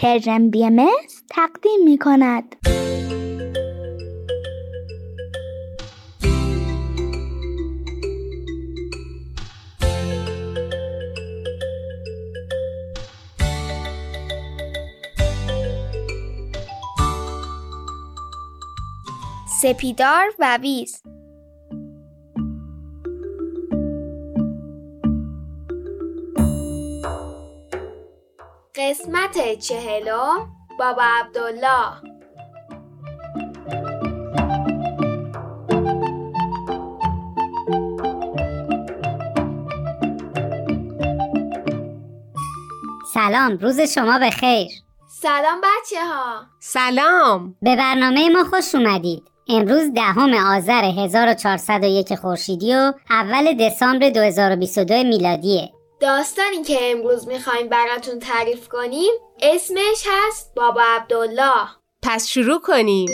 پرژن بی تقدیم می کند. سپیدار و ویز قسمت چهلم بابا عبدالله. سلام روز شما بخیر. سلام بچه ها سلام. به برنامه ما خوش اومدید. امروز دهم آذر 1401 خورشیدی و اول دسامبر 2022 میلادیه. داستانی که امروز می‌خوایم براتون تعریف کنیم اسمش هست بابا عبدالله. پس شروع کنیم.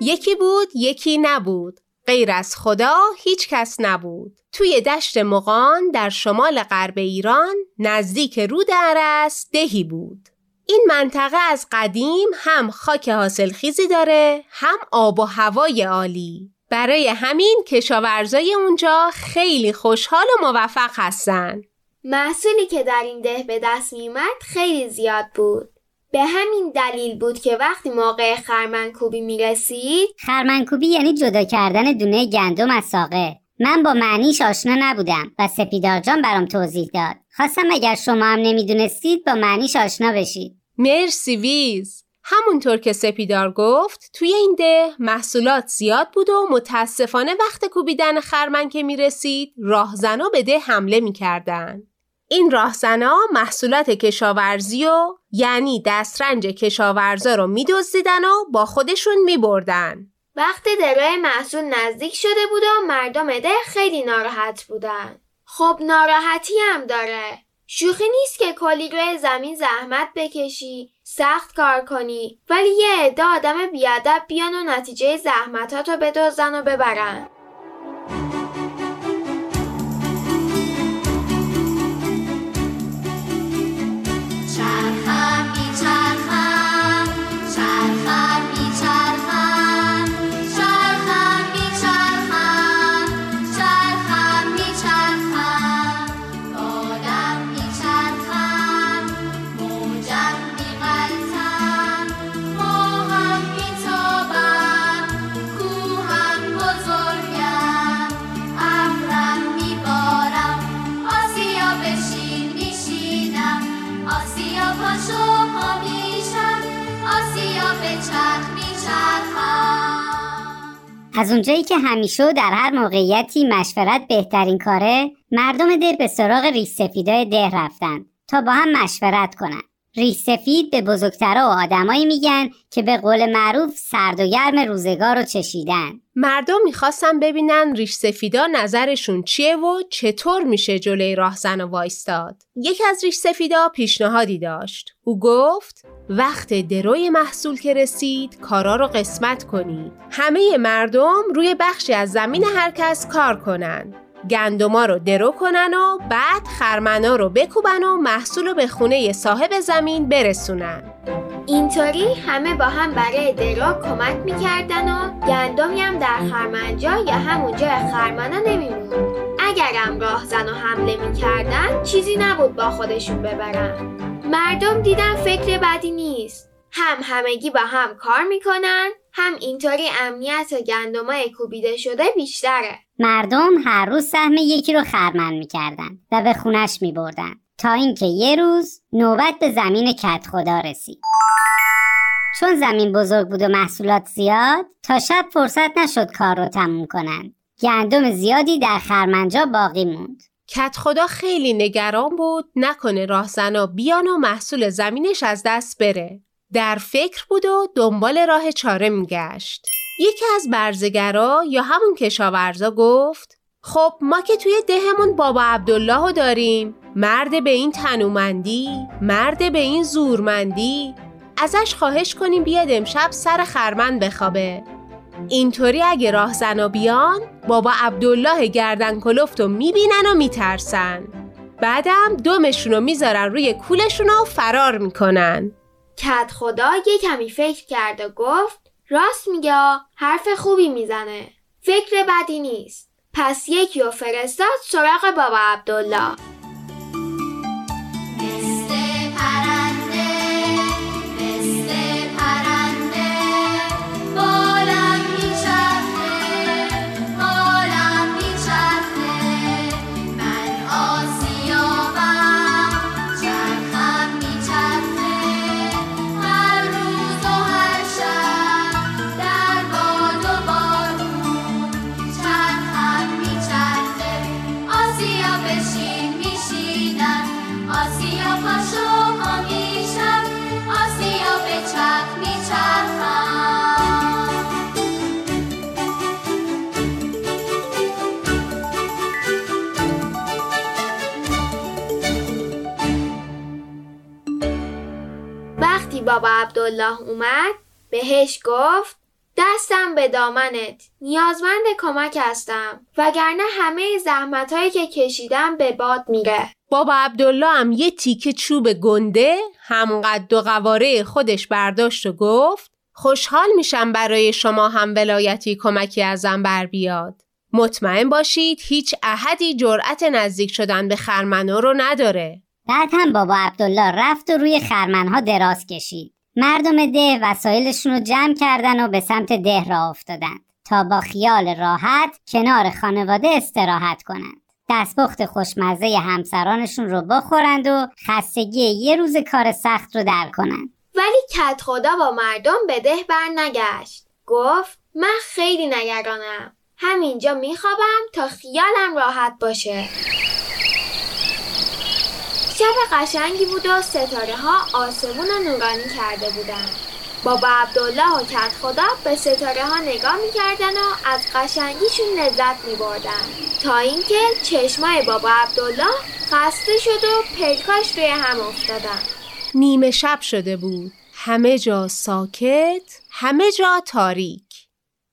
یکی بود یکی نبود. غیر از خدا هیچ کس نبود. توی دشت مغان در شمال غرب ایران نزدیک رود عرس دهی بود. این منطقه از قدیم هم خاک حاصلخیزی داره هم آب و هوای عالی. برای همین کشاورزای اونجا خیلی خوشحال و موفق هستن. محصولی که در این ده به دست می اومد خیلی زیاد بود. به همین دلیل بود که وقتی موقع خرمنکوبی می رسید خرمنکوبی یعنی جدا کردن دونه گندم از ساقه. من با معنیش آشنا نبودم و سپیدار جان برام توضیح داد. خواستم اگر شما هم نمی‌دونستید با معنیش آشنا بشید. مرسی ویز. همونطور که سپیدار گفت توی این ده محصولات زیاد بود و متاسفانه وقت کوبیدن خرمن که می رسید راهزنا به ده حمله می کردن. این راهزنا محصولات کشاورزی و یعنی دسترنج کشاورزا رو می دزدیدن و با خودشون می بردن. وقت درای محصول نزدیک شده بود و مردم ده خیلی ناراحت بودن. خب ناراحتی هم داره. شوخی نیست که کلی روی زمین زحمت بکشی سخت کار کنی ولی یه عده آدم بیادب بیان و نتیجه زحمتاتو بدزدن و ببرن. از اونجایی که همیشه در هر موقعیتی مشورت بهترین کاره مردم ده به سراغ ریش سفیدای ده رفتن تا با هم مشورت کنن ریش سفید به بزرگترا و آدمایی میگن که به قول معروف سرد و گرم روزگار رو چشیدن. مردم می‌خواستن ببینن ریش سفیدا نظرشون چیه و چطور میشه جلوی راهزن و وایستاد. یکی از ریش سفیدا پیشنهادی داشت. او گفت وقت دروی محصول که رسید کارا رو قسمت کنید. همه مردم روی بخشی از زمین هر کس کار کنن. گندما رو درو کنن و بعد خرمنا رو بکوبن و محصول رو به خونه صاحب زمین برسونن. اینطوری همه با هم برای درو کمک می‌کردن و گندمی هم در خرمنجا یا همونجا خرمنا نمیموند. اگرم راهزن و حمله می‌کردن چیزی نبود با خودشون ببرن. مردم دیدن فکر بدی نیست. هم همگی با هم کار می‌کنن هم اینطوری امنیت گندمای کوبیده شده بیشتره. مردم هر روز سهم یکی رو خرمن می‌کردن و به خونش میبردن تا اینکه یه روز نوبت به زمین کت خدا رسید. چون زمین بزرگ بود و محصولات زیاد تا شب فرصت نشد کار رو تموم کنن گندم زیادی در خرمنجا باقی موند. کت خدا خیلی نگران بود نکنه راهزنا بیان و محصول زمینش از دست بره. در فکر بود و دنبال راه چاره میگشت. یکی از برزگرا یا همون کشاورزا گفت خب ما که توی دهمون بابا عبدالله داریم. مرد به این تنومندی مرد به این زورمندی. ازش خواهش کنیم بیاد امشب سر خرمن بخوابه. اینطوری اگه راه بیان بابا عبدالله گردن کلفت و می‌بینن و میترسن. بعدم دومشون رو می‌ذارن روی کولشون و فرار می‌کنن. کت خدا یه کمی فکر کرد و گفت راست میگه حرف خوبی می‌زنه. فکر بدی نیست. پس یکی و فرستاد سراغ بابا عبدالله. بابا عبدالله اومد بهش گفت دستم به دامنت. نیازمند کمک هستم وگرنه همه زحمت هایی که کشیدم به باد میره. بابا عبدالله هم یه تیکه چوب گنده همقد دو قواره خودش برداشت و گفت خوشحال میشم برای شما هم ولایتی کمکی ازم بر بیاد. مطمئن باشید هیچ احدی جرأت نزدیک شدن به خرمنو رو نداره. بعد هم بابا عبدالله رفت و روی خرمنها دراز کشید. مردم ده وسایلشون رو جمع کردن و به سمت ده را افتادند تا با خیال راحت کنار خانواده استراحت کنند. دستپخت خوشمزه همسرانشون رو بخورند و خستگی یه روز کار سخت رو در کنند. ولی کت خدا با مردم به ده بر نگشت. گفت من خیلی نگرانم. همینجا میخوابم تا خیالم راحت باشه. شب قشنگی بود و ستاره ها آسمون رو نورانی کرده بودن. بابا عبدالله و کت خدا به ستاره ها نگاه می‌کردن و از قشنگیشون لذت میبردن. تا اینکه چشمای بابا عبدالله خسته شد و پلکاش روی هم افتادن. نیمه شب شده بود. همه جا ساکت همه جا تاریک.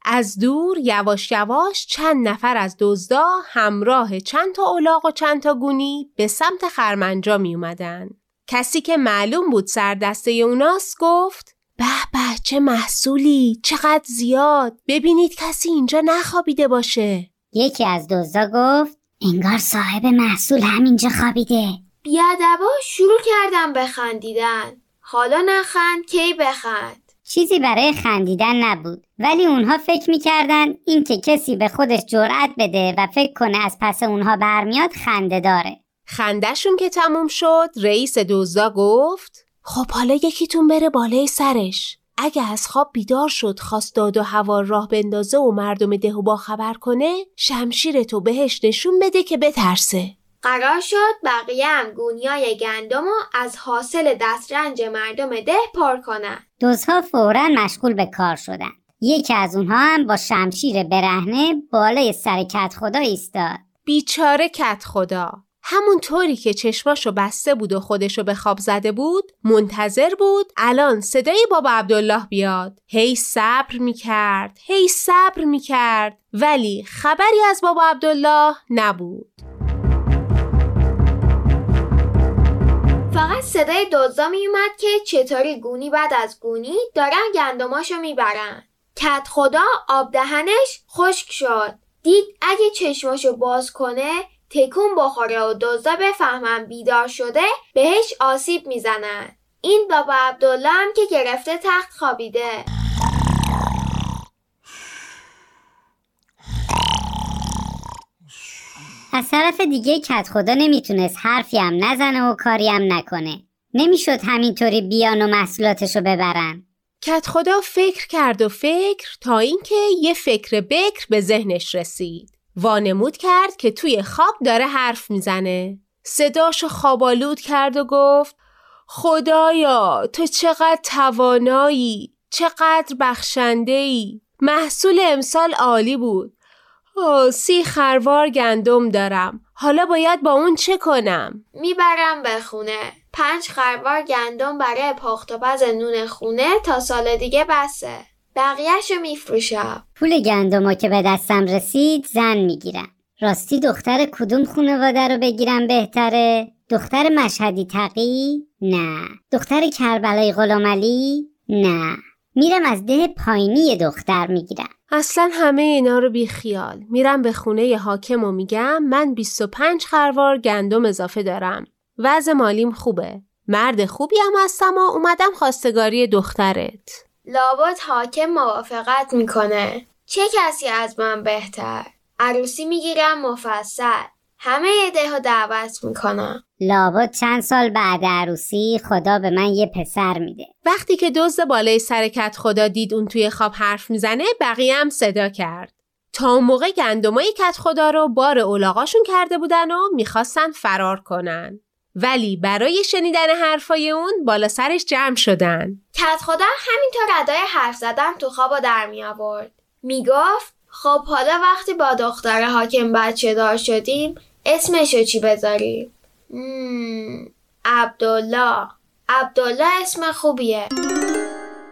از دور یواش یواش چند نفر از دزدا همراه چند تا اولاغ و چند تا گونی به سمت خرمنجا می اومدن. کسی که معلوم بود سر دسته اوناست گفت به به چه محصولی چقدر زیاد. ببینید کسی اینجا نخوابیده باشه. یکی از دزدا گفت انگار صاحب محصول همینجا خوابیده. بیادبا شروع کردم بخندیدن. حالا نخند کی بخند؟ چیزی برای خندیدن نبود. ولی اونها فکر می‌کردن این که کسی به خودش جرأت بده و فکر کنه از پس اونها برمیاد خنده داره. خندشون که تموم شد رئیس دوزا گفت خب حالا یکیتون بره بالای سرش. اگه از خواب بیدار شد خواست داد و هوا راه بندازه و مردم ده و با خبر کنه شمشیر تو بهش نشون بده که بترسه. قرار شد بقیه هم گونیای گندم و از حاصل دسترنج مردم ده پر کنن دوزها فورا مشغول به کار شدن یکی از اونها هم با شمشیر برهنه بالای سر کت خدا ایستاد. بیچاره کت خدا. همون طوری که چشماشو بسته بود و خودشو به خواب زده بود منتظر بود الان صدای بابا عبدالله بیاد. هی صبر می‌کرد هی صبر می‌کرد ولی خبری از بابا عبدالله نبود. فقط صدای دزدا میومد که چطوری گونی بعد از گونی دارن گندماشو می‌برن. کت خدا آب دهنش خشک شد. دید اگه چشماشو باز کنه تکون بخوره و دزدا بفهمن بیدار شده بهش آسیب می‌زنن. این بابا عبدالله هم که گرفته تخت خوابیده. از طرف دیگه کت خدا نمی‌تونست حرفی هم نزنه و کاری هم نکنه. نمی‌شد همینطوری بیان و محصولاتشو ببرن. کت خدا فکر کرد و فکر تا اینکه یه فکر بکر به ذهنش رسید. وانمود کرد که توی خواب داره حرف می‌زنه. صداشو خوابالود کرد و گفت خدایا تو چقدر توانایی چقدر بخشنده ای محصول امسال عالی بود. اوه سی خروار گندم دارم حالا باید با اون چه کنم؟ می‌برم به خونه پنج خروار گندم برای پخت و پز نون خونه تا سال دیگه بسه بقیهشو میفروشم پول گندمو که به دستم رسید زن می‌گیرم راستی دختر کدوم خانواده رو بگیرم بهتره؟ دختر مشهدی تقی؟ نه دختر کربلای غلامعلی؟ نه میرم از ده پایینی دختر می‌گیرم اصلا همه اینا رو بی خیال. میرم به خونه حاکم و میگم من 25 خروار گندم اضافه دارم. وضع مالیم خوبه. مرد خوبی هم هستم و اومدم خواستگاری دخترت. لابد حاکم موافقت می‌کنه. چه کسی از من بهتر؟ عروسی می‌گیرم مفصل. همه ایده ها دعوت می‌کنم لابد چند سال بعد عروسی خدا به من یه پسر میده. وقتی که دزد بالای سرکت خدا دید اون توی خواب حرف می‌زنه بقیه هم صدا کرد. تا اون موقع گندمای کت خدا رو بار اولاغاشون کرده بودن و می‌خواستن فرار کنن. ولی برای شنیدن حرفای اون بالا سرش جمع شدن. کت خدا همینطور ردای حرف زدن تو خواب در می آورد می‌گفت خب حالا وقتی با دختر حاکم بچه دار شدیم اسمشو چی بذاریم مم، عبدالله. عبدالله اسم خوبیه.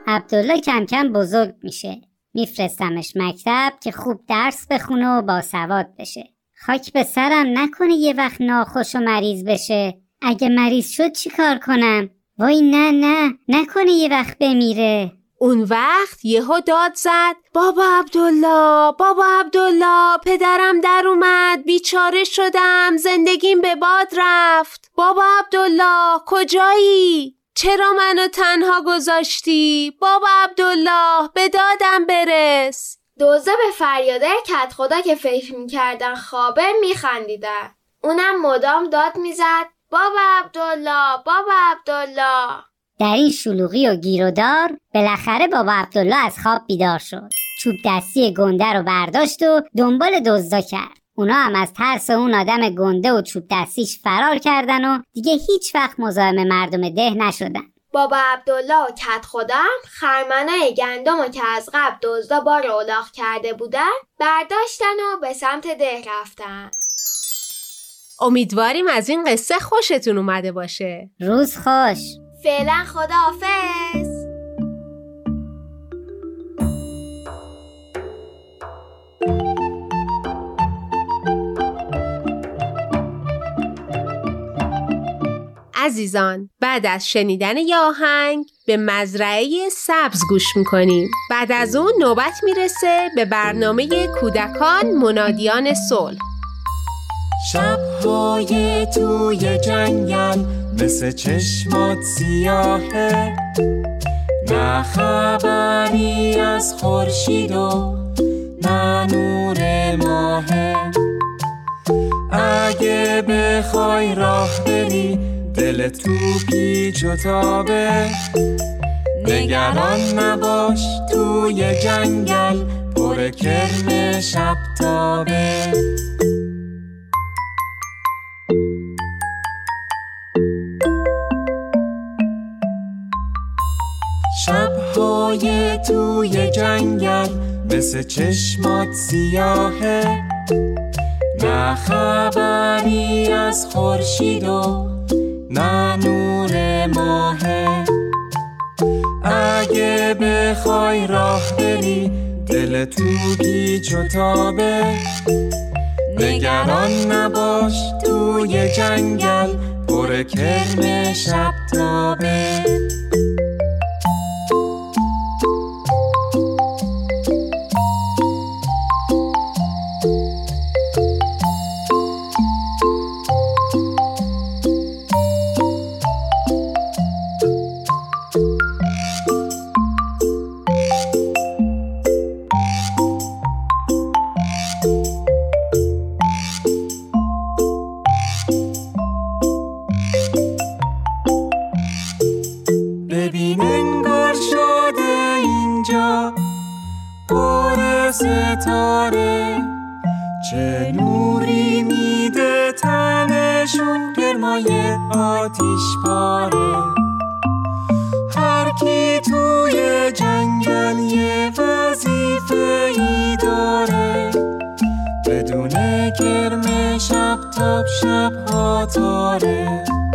عبدالله کم کم بزرگ میشه. میفرستمش مکتب که خوب درس بخونه و باسواد بشه. خاک به سرم نکنه یه وقت ناخوش و مریض بشه. اگه مریض شد چی کار کنم؟ وای نه نه. نکنه یه وقت بمیره. اون وقت یهو داد زد بابا عبدالله بابا عبدالله پدرم در اومد بیچاره شدم زندگیم به باد رفت. بابا عبدالله کجایی؟ چرا منو تنها گذاشتی؟ بابا عبدالله به دادم برس. دوزه به فریاده کت خدا که فکر می‌کردن خوابه میخندیدن. اونم مدام داد می‌زد بابا عبدالله بابا عبدالله. در این شلوغی و گیرودار بالاخره بابا عبدالله از خواب بیدار شد. چوب دستی گنده رو برداشت و دنبال دزدا کرد. اونا هم از ترس اون آدم گنده و چوب دستیش فرار کردن و دیگه هیچ وقت مزاحم مردم ده نشدن. بابا عبدالله و کت خودم خرمنای گندم و که از قبل دزدا بار اولاغ کرده بودن برداشتن و به سمت ده رفتن. امیدواریم از این قصه خوشتون اومده باشه. روز خوش. فعلا خداحافظ. عزیزان بعد از شنیدن یه آهنگ به مزرعه سبز گوش می‌کنیم. بعد از اون نوبت می‌رسه به برنامه کودکان منادیان صلح. شبهای توی جنگل مثل چشمات سیاهه نه خبری از خورشید و نه نور ماهه. اگه بخوای راه بری دل تو پیچ و تابه. نگران نباش توی جنگل پر کرم شب تابه شبهای توی جنگل مثل چشمات سیاهه. نه خبری از خورشید و نه نور ماهه. اگه بخوای راه بری دل تو پیچ و تابه. نگران نباش توی جنگل پر کرم شب تابه. شب تاب شب ها تاره.